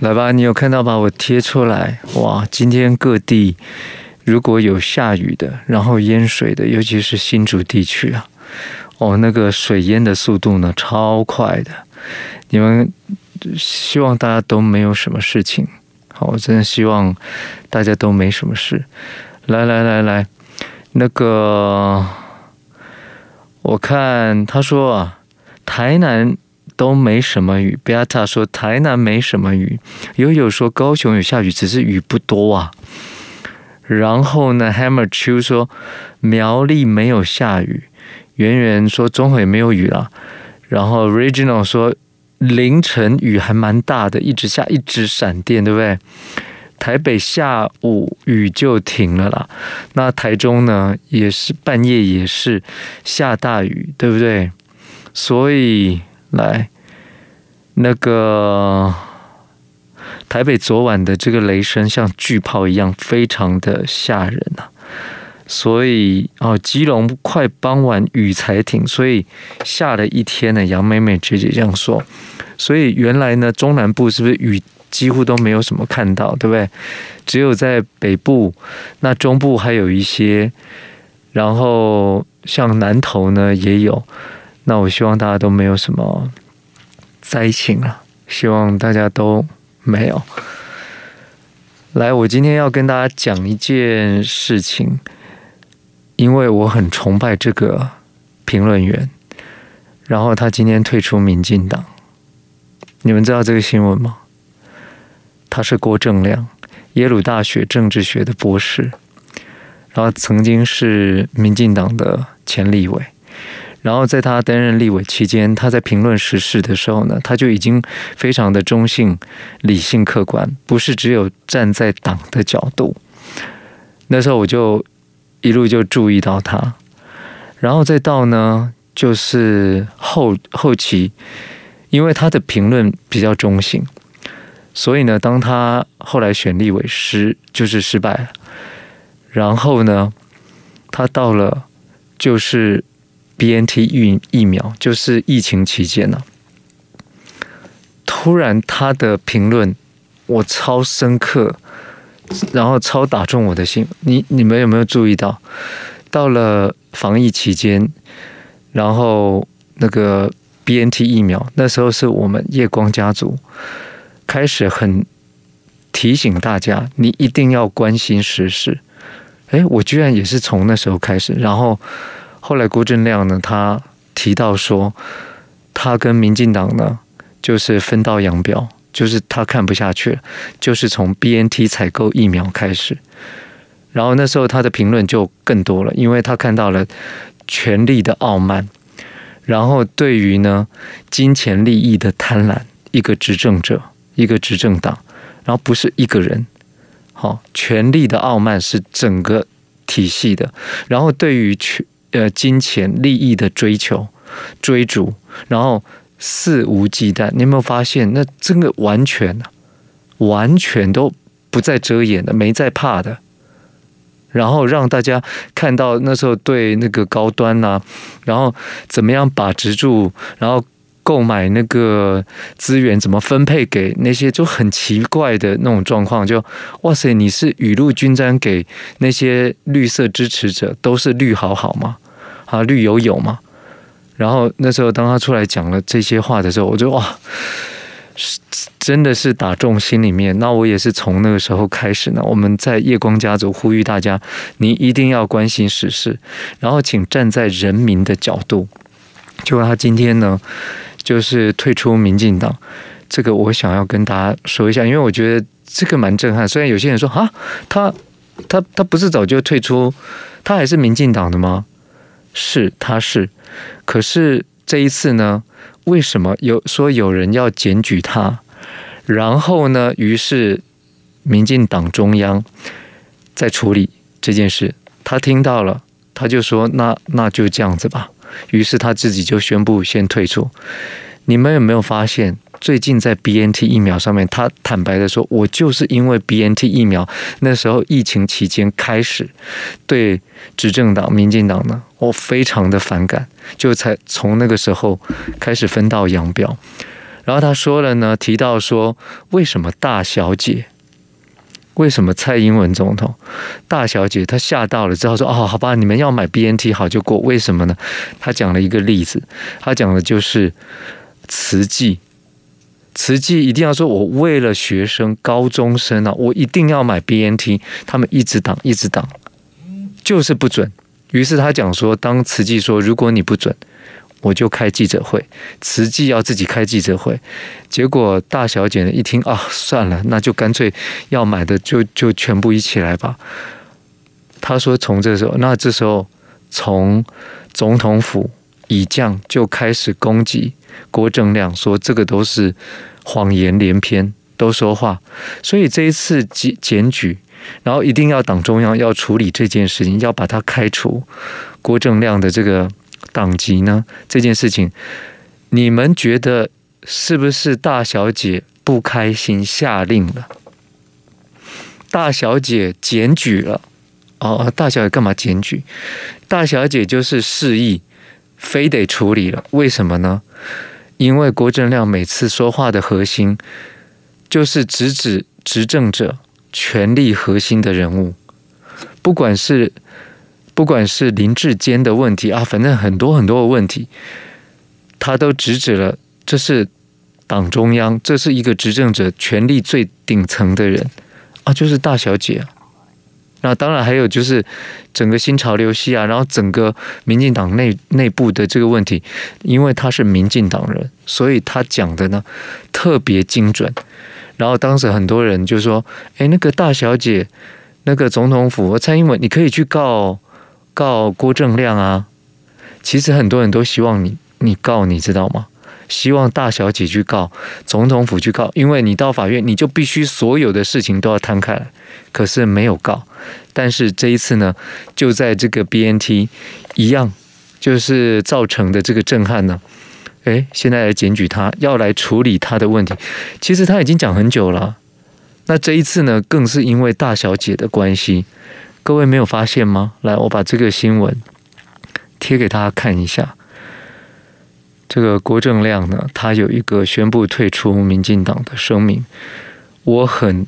来吧，你有看到吧我贴出来哇！今天各地如果有下雨的，然后淹水的，尤其是新竹地区啊，哦，那个水淹的速度呢超快的。你们希望大家都没有什么事情，好，我真的希望大家都没什么事。来来来来，那个我看他说啊，台南。都没什么雨。贝塔说台南没什么雨，悠悠说高雄有下雨，只是雨不多啊。然后呢，Hammer Chu 说苗栗没有下雨，圆圆说中和也没有雨了。然后 Regional 说凌晨雨还蛮大的，一直下，一直闪电，对不对？台北下午雨就停了啦。那台中呢，也是半夜也是下大雨，对不对？所以。来，那个台北昨晚的这个雷声像巨炮一样，非常的吓人呐、所以哦，基隆快傍晚雨才停，所以下了一天呢。杨美美姐姐这样说，所以原来呢，中南部是不是雨几乎都没有什么看到，对不对？只有在北部，那中部还有一些，然后像南投呢也有。那我希望大家都没有什么灾情啊，希望大家都没有。来，我今天要跟大家讲一件事情，因为我很崇拜这个评论员，然后他今天退出民进党。你们知道这个新闻吗？他是郭正亮，耶鲁大学政治学的博士，然后曾经是民进党的前立委。然后在他担任立委期间，他在评论时事的时候呢，他就已经非常的中性、理性、客观，不是只有站在党的角度。那时候我就一路就注意到他，然后再到呢，就是后后期，因为他的评论比较中性，所以呢，当他后来选立委失就是失败了，然后呢，他到了就是。BNT 疫疫苗就是疫情期间呢、啊，突然他的评论我超深刻，然后超打中我的心。你你们有没有注意到，到了防疫期间，然后那个 BNT 疫苗那时候是我们夜光家族开始很提醒大家，你一定要关心时事。哎，我居然也是从那时候开始，然后。后来郭正亮呢，他提到说，他跟民进党呢就是分道扬镳，就是他看不下去了，就是从 BNT 采购疫苗开始。然后那时候他的评论就更多了，因为他看到了权力的傲慢，然后对于呢金钱利益的贪婪，一个执政者，一个执政党，然后不是一个人，好，权力的傲慢是整个体系的，然后对于权。呃，金钱利益的追求、追逐，然后肆无忌惮。你有没有发现？那真的完全、完全都不再遮掩的，没在怕的。然后让大家看到那时候对那个高端呐、然后怎么样把持住，然后购买那个资源怎么分配给那些就很奇怪的那种状况。就哇塞，你是雨露均沾给那些绿色支持者，都是绿好好吗？啊，绿油油嘛，然后那时候当他出来讲了这些话的时候，我就哇，真的是打中心里面。那我也是从那个时候开始呢，我们在夜光家族呼吁大家，你一定要关心时事，然后请站在人民的角度。就他今天呢，就是退出民进党，这个我想要跟大家说一下，因为我觉得这个蛮震撼。虽然有些人说啊，他他他不是早就退出，他还是民进党的吗？是，他是，可是这一次呢，为什么有说有人要检举他？然后呢，于是民进党中央在处理这件事，他听到了，他就说：“那那就这样子吧。”于是他自己就宣布先退出。你们有没有发现？最近在 BNT 疫苗上面，他坦白的说：“我就是因为 BNT 疫苗那时候疫情期间开始对执政党民进党呢，我非常的反感，就才从那个时候开始分道扬镳。然后他说了呢，提到说为什么大小姐？为什么蔡英文总统大小姐她吓到了之后说哦，好吧，你们要买 BNT 好就过，为什么呢？他讲了一个例子，他讲的就是慈济，慈济一定要说，我为了学生高中生啊，我一定要买 BNT，他们一直挡，一直挡，就是不准。于是他讲说，当慈济说如果你不准。我就开记者会，慈济要自己开记者会，结果大小姐呢一听啊，算了，那就干脆要买的就就全部一起来吧。他说从这时候，那这时候从总统府以将就开始攻击郭正亮，说这个都是谎言连篇，都说话。所以这一次检检举，然后一定要党中央要处理这件事情，要把他开除郭正亮的这个。党籍呢？这件事情，你们觉得是不是大小姐不开心下令了？大小姐检举了哦，大小姐干嘛检举？大小姐就是示意，非得处理了。为什么呢？因为郭正亮每次说话的核心，就是直指执政者权力核心的人物，不管是。不管是林志坚的问题啊，反正很多很多的问题，他都直指了，这是党中央，这是一个执政者权力最顶层的人啊，就是大小姐啊。那当然还有就是整个新潮流系啊，然后整个民进党内内部的这个问题，因为他是民进党人，所以他讲的呢特别精准。然后当时很多人就说：“哎，那个大小姐，那个总统府蔡英文，你可以去告。”告郭正亮啊！其实很多人都希望你，你告，你知道吗？希望大小姐去告，总统府去告，因为你到法院，你就必须所有的事情都要摊开来。可是没有告，但是这一次呢，就在这个 BNT 一样，就是造成的这个震撼呢。诶，现在来检举他，要来处理他的问题。其实他已经讲很久了，那这一次呢，更是因为大小姐的关系。各位没有发现吗？来，我把这个新闻贴给大家看一下。这个郭正亮呢，他有一个宣布退出民进党的声明。我很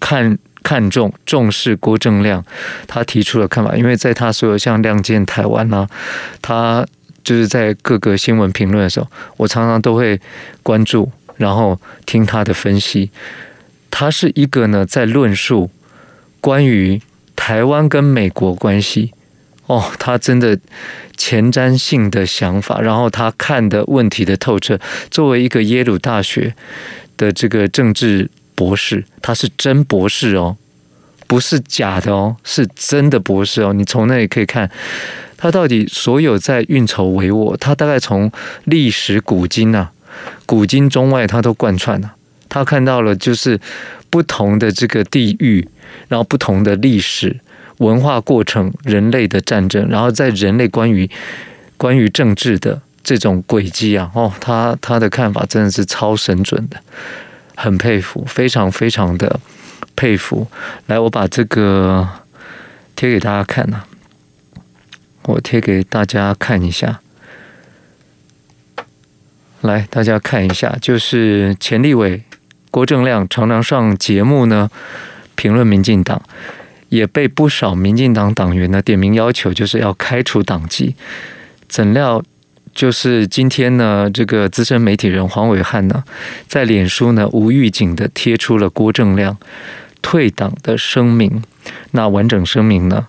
看看重重视郭正亮他提出的看法，因为在他所有像《亮剑台湾》啊，他就是在各个新闻评论的时候，我常常都会关注，然后听他的分析。他是一个呢，在论述关于。台湾跟美国关系，哦，他真的前瞻性的想法，然后他看的问题的透彻。作为一个耶鲁大学的这个政治博士，他是真博士哦，不是假的哦，是真的博士哦。你从那里可以看，他到底所有在运筹帷幄，他大概从历史古今啊，古今中外，他都贯穿了。他看到了就是不同的这个地域。然后不同的历史文化过程，人类的战争，然后在人类关于关于政治的这种轨迹啊，哦，他他的看法真的是超神准的，很佩服，非常非常的佩服。来，我把这个贴给大家看呐，我贴给大家看一下。来，大家看一下，就是钱立伟郭正亮常常上节目呢。评论民进党，也被不少民进党党员呢点名要求，就是要开除党籍。怎料就是今天呢，这个资深媒体人黄伟汉呢，在脸书呢无预警的贴出了郭正亮退党的声明。那完整声明呢，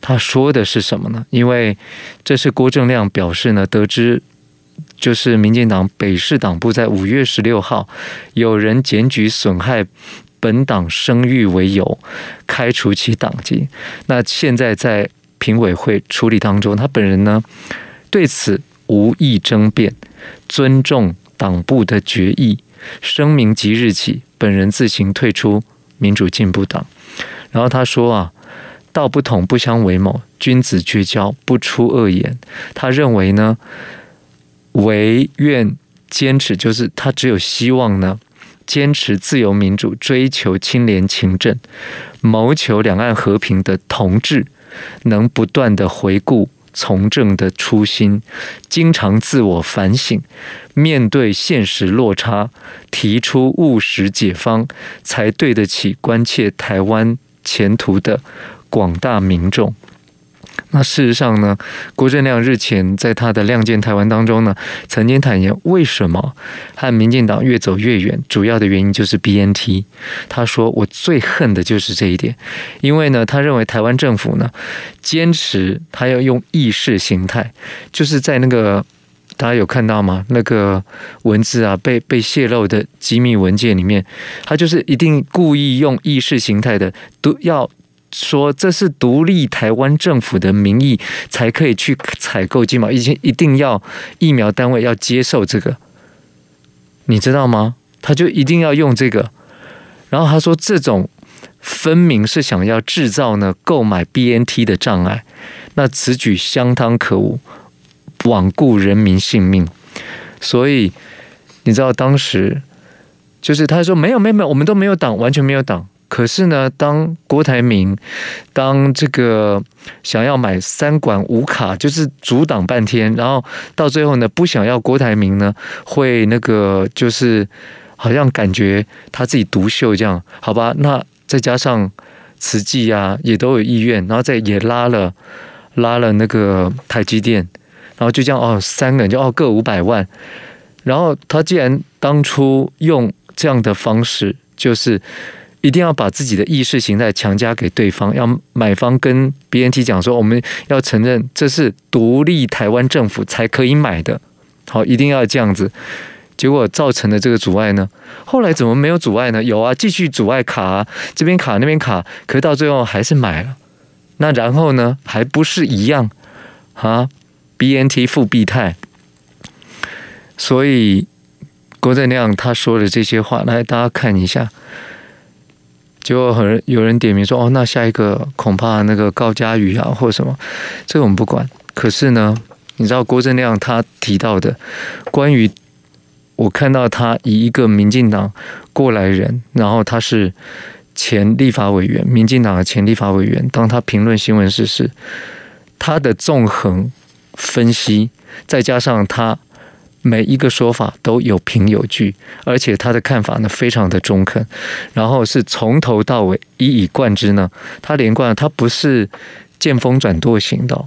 他说的是什么呢？因为这是郭正亮表示呢，得知就是民进党北市党部在五月十六号有人检举损害。本党声誉为由，开除其党籍。那现在在评委会处理当中，他本人呢对此无意争辩，尊重党部的决议。声明即日起，本人自行退出民主进步党。然后他说啊，道不同不相为谋，君子绝交不出恶言。他认为呢，唯愿坚持，就是他只有希望呢。坚持自由民主、追求清廉勤政、谋求两岸和平的同志，能不断的回顾从政的初心，经常自我反省，面对现实落差，提出务实解方，才对得起关切台湾前途的广大民众。那事实上呢，郭正亮日前在他的《亮剑台湾》当中呢，曾经坦言，为什么和民进党越走越远，主要的原因就是 BNT。他说：“我最恨的就是这一点，因为呢，他认为台湾政府呢，坚持他要用意识形态，就是在那个大家有看到吗？那个文字啊，被被泄露的机密文件里面，他就是一定故意用意识形态的都要。”说这是独立台湾政府的名义才可以去采购疫苗，以前一定要疫苗单位要接受这个，你知道吗？他就一定要用这个，然后他说这种分明是想要制造呢购买 BNT 的障碍，那此举相当可恶，罔顾人民性命，所以你知道当时就是他说没有没有没有，我们都没有挡，完全没有挡。可是呢，当郭台铭当这个想要买三管五卡，就是阻挡半天，然后到最后呢，不想要郭台铭呢，会那个就是好像感觉他自己独秀这样，好吧？那再加上慈济啊，也都有意愿，然后再也拉了拉了那个台积电，然后就这样哦，三个人就哦各五百万，然后他既然当初用这样的方式，就是。一定要把自己的意识形态强加给对方，要买方跟 BNT 讲说，我们要承认这是独立台湾政府才可以买的，好，一定要这样子。结果造成的这个阻碍呢，后来怎么没有阻碍呢？有啊，继续阻碍卡啊，这边卡那边卡，可是到最后还是买了。那然后呢，还不是一样啊？BNT 复必泰，所以郭正亮他说的这些话，来大家看一下。就很有人点名说：“哦，那下一个恐怕那个高嘉瑜啊，或什么，这个我们不管。可是呢，你知道郭正亮他提到的关于我看到他以一个民进党过来人，然后他是前立法委员，民进党的前立法委员，当他评论新闻时事，他的纵横分析，再加上他。”每一个说法都有凭有据，而且他的看法呢非常的中肯，然后是从头到尾一以贯之呢。他连贯，他不是见风转舵型的，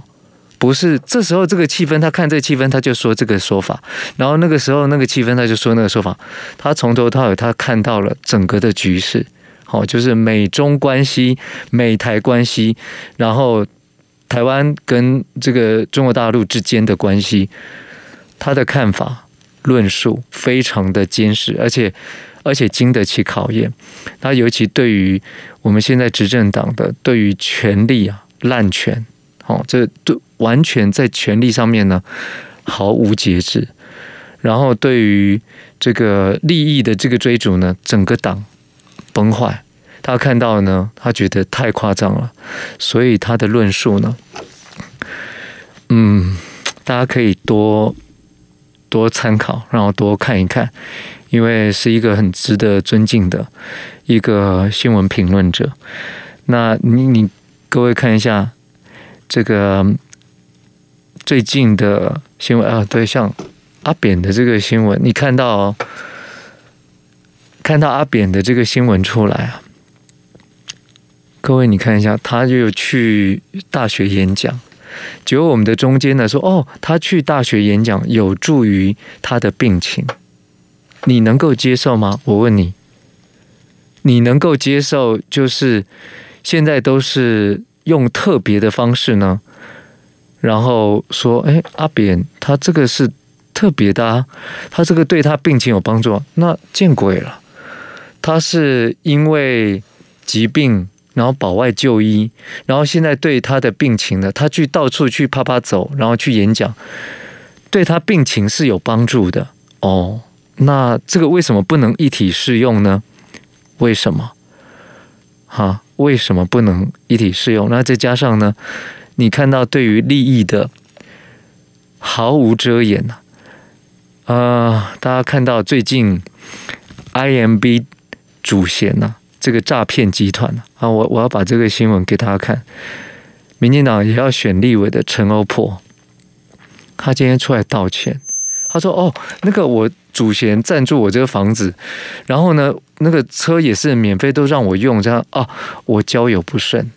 不是这时候这个气氛，他看这个气氛他就说这个说法，然后那个时候那个气氛他就说那个说法。他从头到尾他看到了整个的局势，好，就是美中关系、美台关系，然后台湾跟这个中国大陆之间的关系。他的看法论述非常的坚实，而且而且经得起考验。他尤其对于我们现在执政党的对于权力啊滥权，哦，这都完全在权力上面呢毫无节制。然后对于这个利益的这个追逐呢，整个党崩坏。他看到呢，他觉得太夸张了，所以他的论述呢，嗯，大家可以多。多参考，然后多看一看，因为是一个很值得尊敬的一个新闻评论者。那你你各位看一下这个最近的新闻啊，对，像阿扁的这个新闻，你看到，看到阿扁的这个新闻出来啊，各位你看一下，他就去大学演讲。结果我们的中间呢说，哦，他去大学演讲有助于他的病情，你能够接受吗？我问你，你能够接受就是现在都是用特别的方式呢？然后说，哎，阿扁他这个是特别的啊，他这个对他病情有帮助，那见鬼了，他是因为疾病。然后保外就医，然后现在对他的病情呢，他去到处去趴趴走，然后去演讲，对他病情是有帮助的哦。那这个为什么不能一体适用呢？为什么？哈，为什么不能一体适用？那再加上呢，你看到对于利益的毫无遮掩呢？啊、大家看到最近 IMB 主嫌呢？这个诈骗集团啊，我我要把这个新闻给大家看。民进党也要选立委的陈欧珀，他今天出来道歉。他说：“哦，那个我祖先赞助我这个房子，然后呢，那个车也是免费都让我用，这样啊，我交友不慎。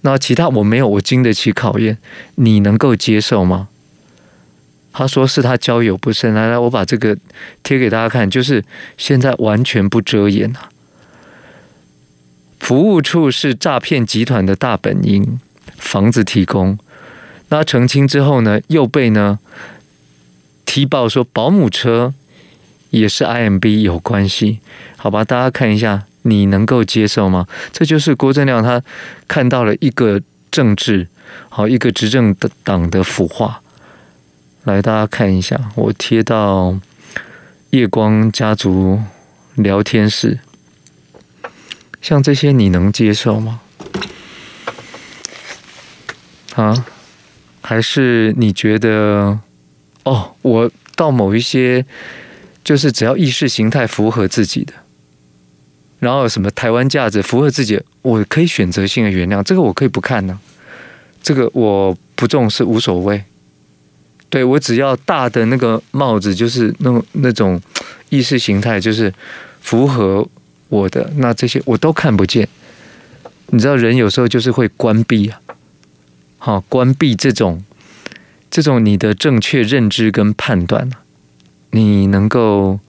那其他我没有，我经得起考验，你能够接受吗？”他说：“是他交友不慎。”来来，我把这个贴给大家看，就是现在完全不遮掩啊。服务处是诈骗集团的大本营，房子提供，那澄清之后呢，又被呢？踢爆说保姆车也是 IMB 有关系，好吧？大家看一下，你能够接受吗？这就是郭正亮他看到了一个政治，好一个执政的党的腐化。来，大家看一下，我贴到夜光家族聊天室，像这些你能接受吗？啊？还是你觉得？哦，我到某一些，就是只要意识形态符合自己的，然后什么台湾价值符合自己，我可以选择性的原谅，这个我可以不看呢、这个我不重视无所谓。对，我只要大的那个帽子，就是那那种意识形态，就是符合我的，那这些我都看不见。你知道人有时候就是会关闭啊，好，关闭这种。这种你的正确认知跟判断，你能够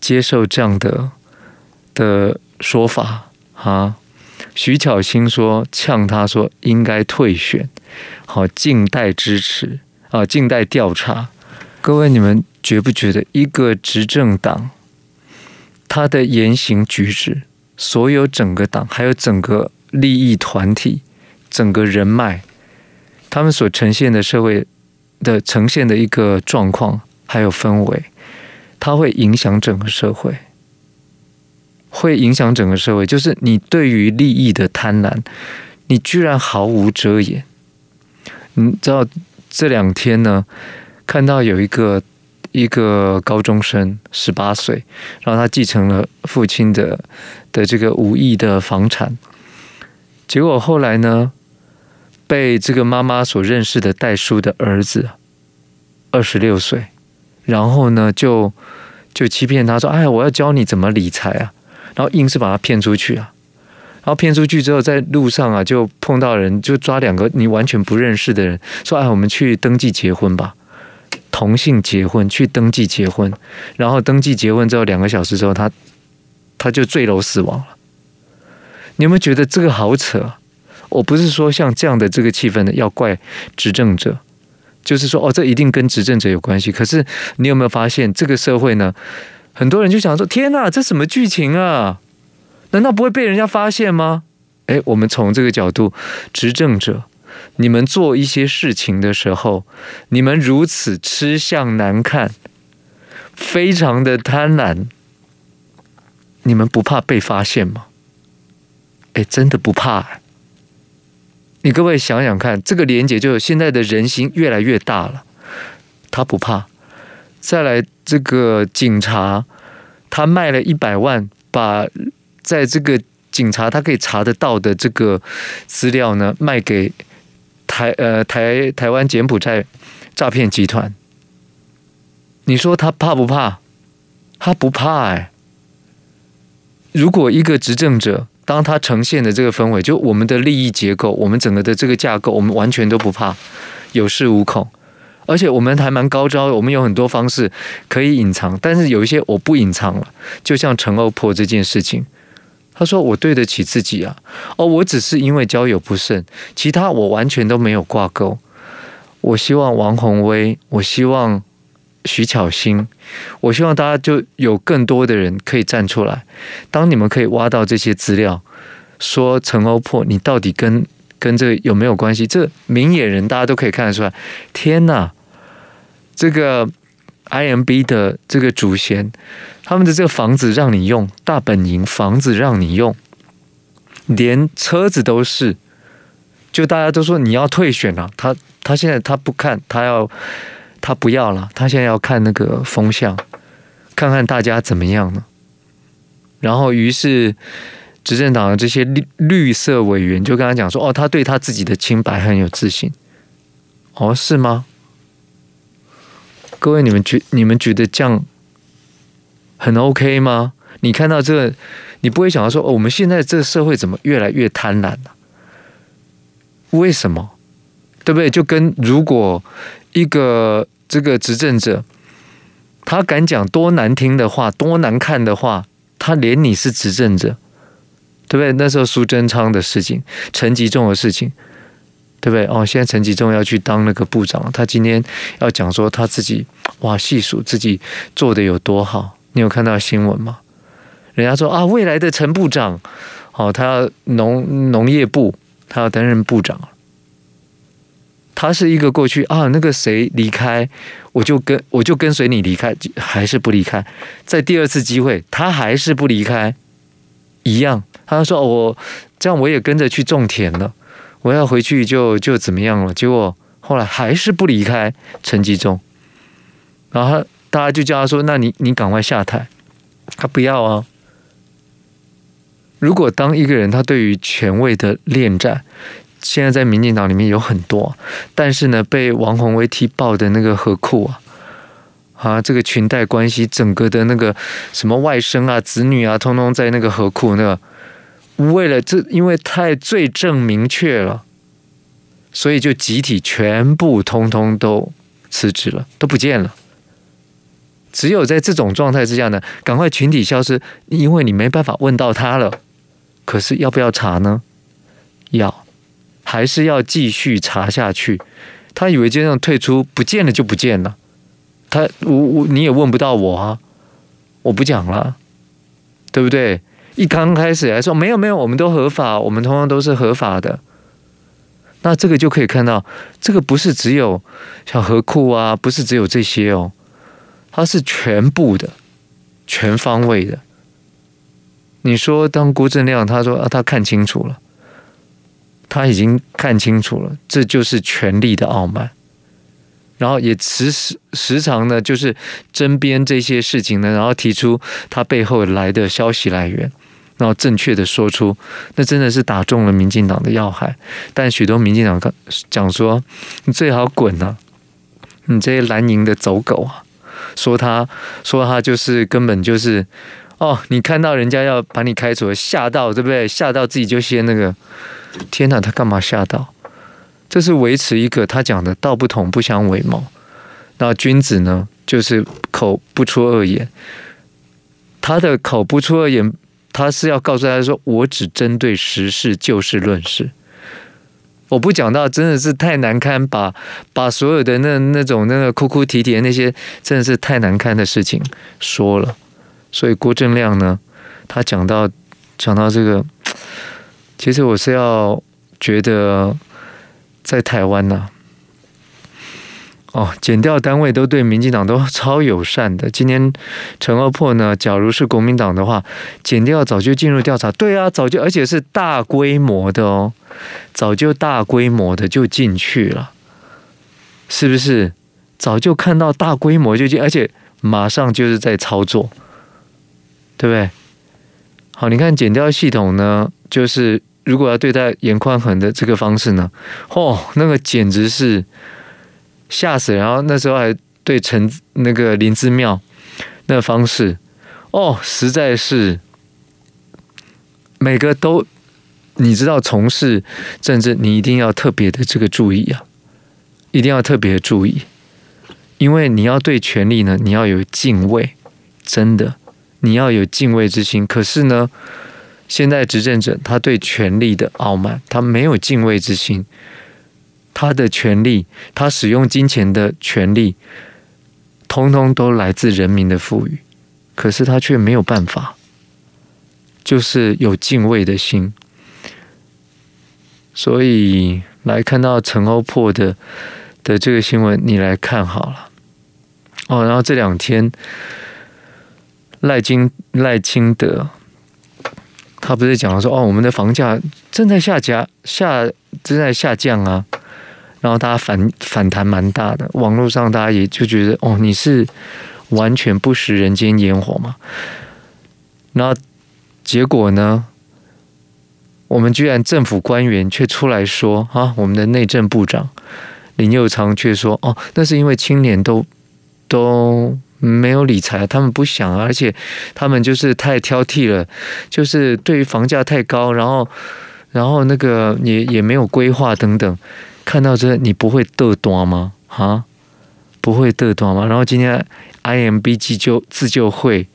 接受这样的的说法啊？徐巧芯说呛他说应该退选，好，静待支持啊，静待调查。各位，你们觉不觉得一个执政党，他的言行举止，所有整个党，还有整个利益团体，整个人脉？他们所呈现的社会的呈现的一个状况，还有氛围，它会影响整个社会，会影响整个社会。就是你对于利益的贪婪，你居然毫无遮掩。你知道这两天呢，看到有一个一个高中生，十八岁，然后他继承了父亲的的这个五亿的房产，结果后来呢，被这个妈妈所认识的代叔的儿子，二十六岁，然后呢，就就欺骗他说：“哎，我要教你怎么理财啊！”然后硬是把他骗出去啊。然后骗出去之后，在路上啊，就碰到人，就抓两个你完全不认识的人，说：“哎，我们去登记结婚吧，同性结婚，去登记结婚。”然后登记结婚之后，两个小时之后，他他就坠楼死亡了。你有没有觉得这个好扯？我不是说像这样的这个气氛呢，要怪执政者，就是说哦，这一定跟执政者有关系。可是你有没有发现，这个社会呢，很多人就想说：天哪，这什么剧情啊？难道不会被人家发现吗？诶，我们从这个角度，执政者，你们做一些事情的时候，你们如此吃相难看，非常的贪婪，你们不怕被发现吗？诶，真的不怕。你各位想想看，这个连结就是现在的人心越来越大了，他不怕。再来，这个警察，他卖了一百万，把在这个警察他可以查得到的这个资料呢，卖给台呃台台湾柬埔寨诈骗集团。你说他怕不怕？他不怕哎。如果一个执政者，当他呈现的这个氛围，就我们的利益结构，我们整个的这个架构，我们完全都不怕，有恃无恐，而且我们还蛮高招，我们有很多方式可以隐藏，但是有一些我不隐藏了，就像陈欧破这件事情，他说我对得起自己啊，哦，我只是因为交友不慎，其他我完全都没有挂钩。我希望王鸿薇，我希望。徐巧芯，我希望大家就有更多的人可以站出来。当你们可以挖到这些资料，说陈欧珀，你到底跟跟这有没有关系？这明眼人大家都可以看得出来。天哪，这个 IMB 的这个主嫌，他们的这个房子让你用，大本营房子让你用，连车子都是，就大家都说你要退选了，他他现在他不看，他要。他不要了，他现在要看那个风向，看看大家怎么样呢？然后，于是执政党的这些绿绿色委员就跟他讲说：“哦，他对他自己的清白很有自信。”哦，是吗？各位，你们觉你们觉得这样很 OK 吗？你看到这个，你不会想到说：“哦，我们现在这个社会怎么越来越贪婪了？为什么？对不对？就跟如果一个这个执政者，他敢讲多难听的话、多难看的话，他连你是执政者。”对不对？那时候苏贞昌的事情，陈吉仲的事情，对不对？哦，现在陈吉仲要去当那个部长，他今天要讲说他自己哇，细数自己做的有多好。你有看到新闻吗？人家说啊，未来的陈部长，哦，他农农业部，他要担任部长。他是一个过去啊，那个谁离开，我就跟我就跟随你离开，还是不离开。在第二次机会，他还是不离开，一样。他说：“我这样我也跟着去种田了，我要回去就就怎么样了？结果后来还是不离开陈吉仲，然后大家就叫他说：‘那你你赶快下台。’他不要啊。如果当一个人他对于权位的恋战，现在在民进党里面有很多，但是呢，被王鸿薇踢爆的那个河库啊，啊，这个裙带关系，整个的那个什么外甥啊、子女啊，通通在那个河库那个。”为了这，因为太罪证明确了，所以就集体全部通通都辞职了，都不见了。只有在这种状态之下呢，赶快群体消失，因为你没办法问到他了。可是要不要查呢？要，还是要继续查下去。他以为就这样退出，不见了就不见了。他我我你也问不到我啊，我不讲了，对不对？一刚开始来说没有没有，我们都合法，我们通常都是合法的。那这个就可以看到，这个不是只有像河库啊，不是只有这些哦，它是全部的、全方位的。你说当郭正亮他说啊，他看清楚了，他已经看清楚了，这就是权力的傲慢。然后也时时时常呢，就是针砭这些事情呢，然后提出他背后来的消息来源。然后正确的说出，那真的是打中了民进党的要害。但许多民进党讲说：“你最好滚啊！你这些蓝营的走狗啊！”说他说他就是根本就是哦，你看到人家要把你开除了，吓到对不对？吓到自己就先那个，天哪，他干嘛吓到？这是维持一个他讲的“道不同不相为谋”。那君子呢，就是口不出恶言。他的口不出恶言。他是要告诉大家说：“我只针对时事就事论事，我不讲到真的是太难堪，把把所有的那那种那个哭哭啼啼的那些真的是太难堪的事情说了。所以郭正亮呢，他讲到讲到这个，其实我是要觉得在台湾呢、”哦，减调单位都对民进党都超友善的。今天陈欧破呢，假如是国民党的话，减调早就进入调查。对啊，早就，而且是大规模的哦，早就大规模的就进去了，是不是？早就看到大规模就进，而且马上就是在操作，对不对？好，你看减调系统呢，就是如果要对待严宽恒的这个方式呢，哦，那个简直是。吓死！然后那时候还对陈那个林姿妙那个方式，哦，实在是每个都你知道，从事政治你一定要特别的这个注意啊，一定要特别注意，因为你要对权力呢，你要有敬畏，真的你要有敬畏之心。可是呢，现在执政者他对权力的傲慢，他没有敬畏之心。他的权利，他使用金钱的权利，通通都来自人民的赋予，可是他却没有办法，就是有敬畏的心。所以来看到陈欧破的的这个新闻，你来看好了。哦，然后这两天赖金赖清德，他不是讲了说哦，我们的房价正在下降，下正在下降啊。然后大家反反弹蛮大的，网络上大家也就觉得哦，你是完全不食人间烟火嘛。然后结果呢，我们居然政府官员却出来说啊，我们的内政部长林佑昌却说哦，那是因为青年都都没有理财，他们不想，而且他们就是太挑剔了，就是对于房价太高，然后然后那个也也没有规划等等。看到这，你不会嘚多吗？啊，不会嘚多吗？然后今天 IMB 急救自救会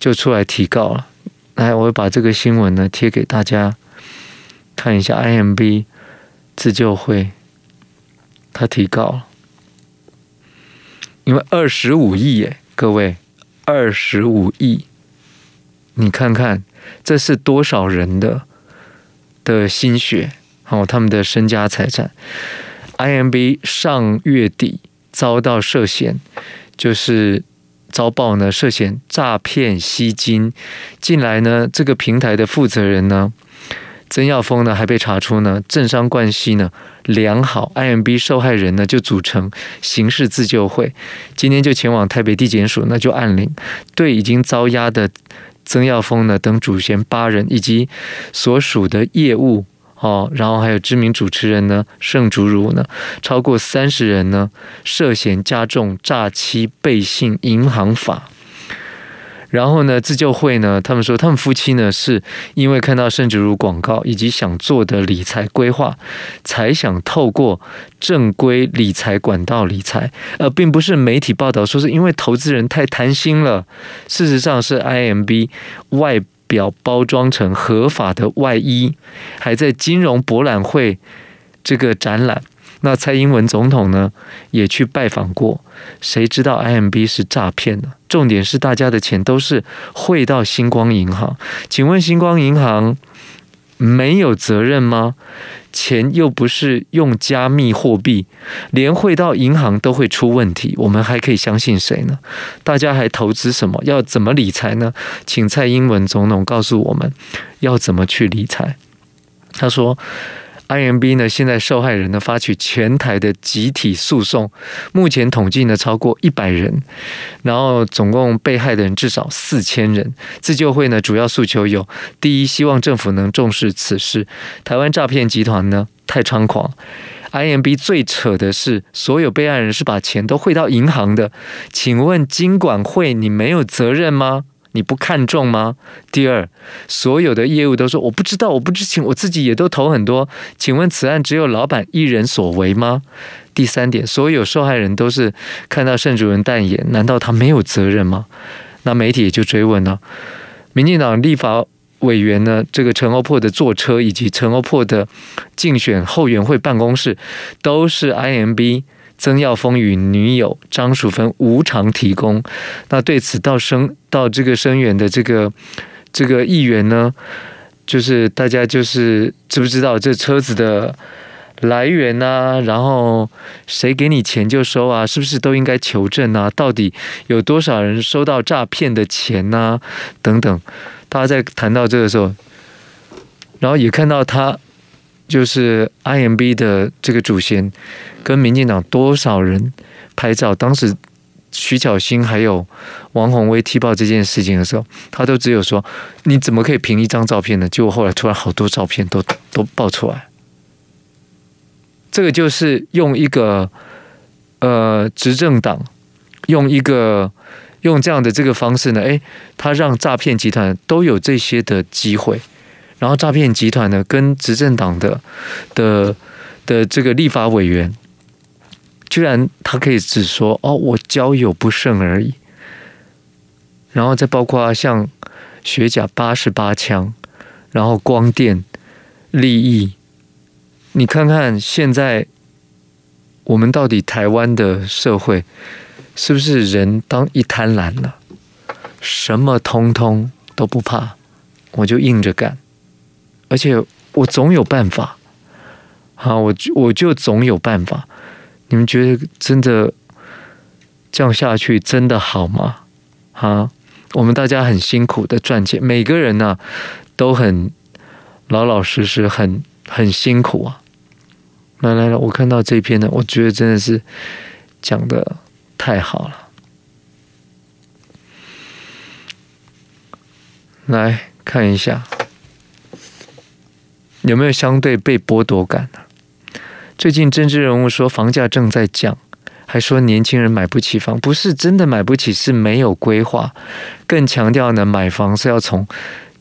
就出来提告了。来，我把这个新闻呢贴给大家。看一下 IMB 自救会，他提告了，因为二十五亿耶，各位，二十五亿，你看看这是多少人的的心血，哦，他们的身家财产。IMB 上月底遭到涉嫌，就是遭报呢涉嫌诈骗吸金，近来呢这个平台的负责人呢。曾耀峰呢，还被查出呢，政商关系呢良好，IMB 受害人呢就组成刑事自救会，今天就前往台北地检署，那就按铃，对已经遭押的曾耀峰呢等主嫌八人以及所属的业务哦，然后还有知名主持人呢盛竹如呢，超过三十人呢涉嫌加重诈欺背信银行法。然后呢，自救会呢，他们说他们夫妻呢是因为看到盛竹如广告以及想做的理财规划，才想透过正规理财管道理财，而并不是媒体报道说是因为投资人太贪心了。事实上是 IMB 外表包装成合法的外衣，还在金融博览会这个展览。那蔡英文总统呢也去拜访过，谁知道 IMB 是诈骗呢？重点是大家的钱都是汇到星光银行，请问星光银行没有责任吗？钱又不是用加密货币，连汇到银行都会出问题，我们还可以相信谁呢？大家还投资什么？要怎么理财呢？请蔡英文总统告诉我们要怎么去理财。他说。IMB 呢，现在受害人呢发起全台的集体诉讼，目前统计呢超过一百人，然后总共被害的人至少四千人。自救会呢主要诉求有：第一，希望政府能重视此事。台湾诈骗集团呢太猖狂，IMB 最扯的是，所有被害人是把钱都汇到银行的。请问金管会，你没有责任吗？你不看重吗？第二，所有的业务都说我不知道，我不知情，我自己也都投很多。请问此案只有老板一人所为吗？第三点，所有受害人都是看到盛主任代言，难道他没有责任吗？那媒体也就追问了。民进党立法委员呢，这个陈欧珀的坐车以及陈欧珀的竞选后援会办公室，都是 IMB。曾耀峰与女友张淑芬无偿提供，那对此到声到这个声援的这个这个议员呢，就是大家就是知不知道这车子的来源啊？然后谁给你钱就收啊？是不是都应该求证啊？到底有多少人收到诈骗的钱啊？等等，大家在谈到这个时候，然后也看到他。就是 IMB 的这个祖先跟民进党多少人拍照？当时徐巧芯还有王宏威踢爆这件事情的时候，他都只有说：“你怎么可以凭一张照片呢？”结果后来突然好多照片都都爆出来。这个就是用一个呃执政党用一个用这样的这个方式呢，诶，他让诈骗集团都有这些的机会。然后诈骗集团呢，跟执政党的的的这个立法委员，居然他可以只说哦，我交友不慎而已。然后再包括像学甲八十八枪，然后光电利益，你看看现在我们到底台湾的社会是不是人当一贪婪了，什么通通都不怕，我就硬着干。而且我总有办法，好，我我就总有办法。你们觉得真的这样下去真的好吗？啊，我们大家很辛苦的赚钱，每个人呢、都很老老实实，很很辛苦啊。来来来，我看到这篇呢，我觉得真的是讲的太好了。来看一下。有没有相对被剥夺感呢？最近政治人物说房价正在降，还说年轻人买不起房，不是真的买不起，是没有规划。更强调呢，买房是要从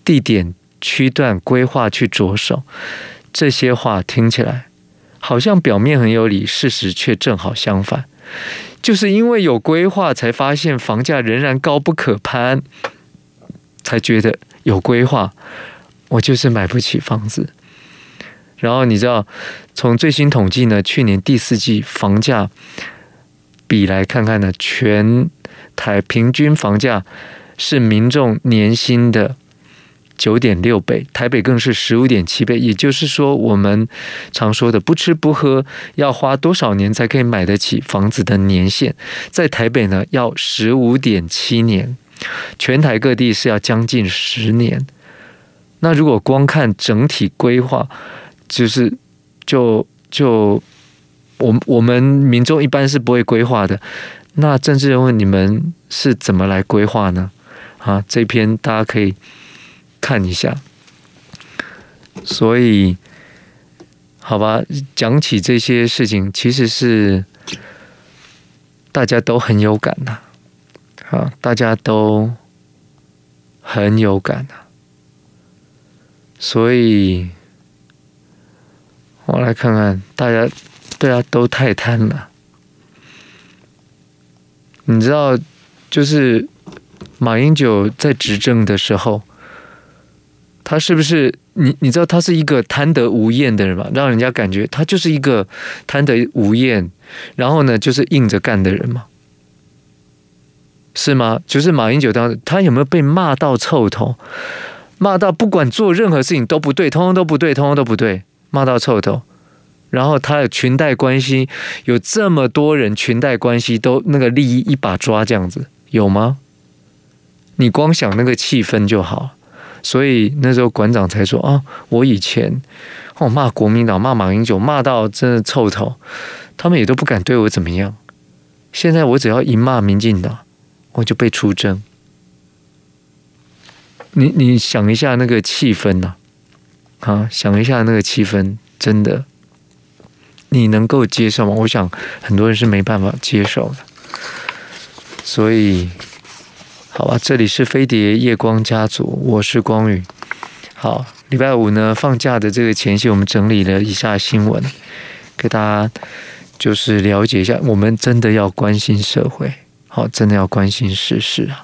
地点、区段规划去着手。这些话听起来好像表面很有理，事实却正好相反。就是因为有规划，才发现房价仍然高不可攀，才觉得有规划，我就是买不起房子。然后你知道，从最新统计呢，去年第四季房价比来看看呢，全台平均房价是民众年薪的九点六倍，台北更是十五点七倍。也就是说，我们常说的不吃不喝要花多少年才可以买得起房子的年限，在台北呢要十五点七年，全台各地是要将近十年。那如果光看整体规划，就是，就就我我们民众一般是不会规划的。那政治人物你们是怎么来规划呢？啊，这篇大家可以看一下。所以，好吧，讲起这些事情，其实是大家都很有感呐。啊，大家都很有感呐。所以。我来看看，大家大家，都太贪了。你知道，就是马英九在执政的时候，他是不是你？你知道他是一个贪得无厌的人吗？让人家感觉他就是一个贪得无厌，然后呢，就是硬着干的人吗？是吗？就是马英九当时，他有没有被骂到臭头？骂到不管做任何事情都不对，通通都不对，通通都不对。骂到臭头，然后他的裙带关系有这么多人，裙带关系都那个利益一把抓这样子有吗？你光想那个气氛就好，所以那时候馆长才说啊，我以前哦骂国民党骂马英九骂到真的臭头，他们也都不敢对我怎么样。现在我只要一骂民进党，我就被出征。你你想一下那个气氛呐。啊，想一下那个气氛，真的，你能够接受吗？我想很多人是没办法接受的。所以，好吧，这里是飞碟夜光家族，我是光宇。好，礼拜五呢，放假的这个前夕，我们整理了一下新闻，给大家就是了解一下，我们真的要关心社会，好，真的要关心时事啊。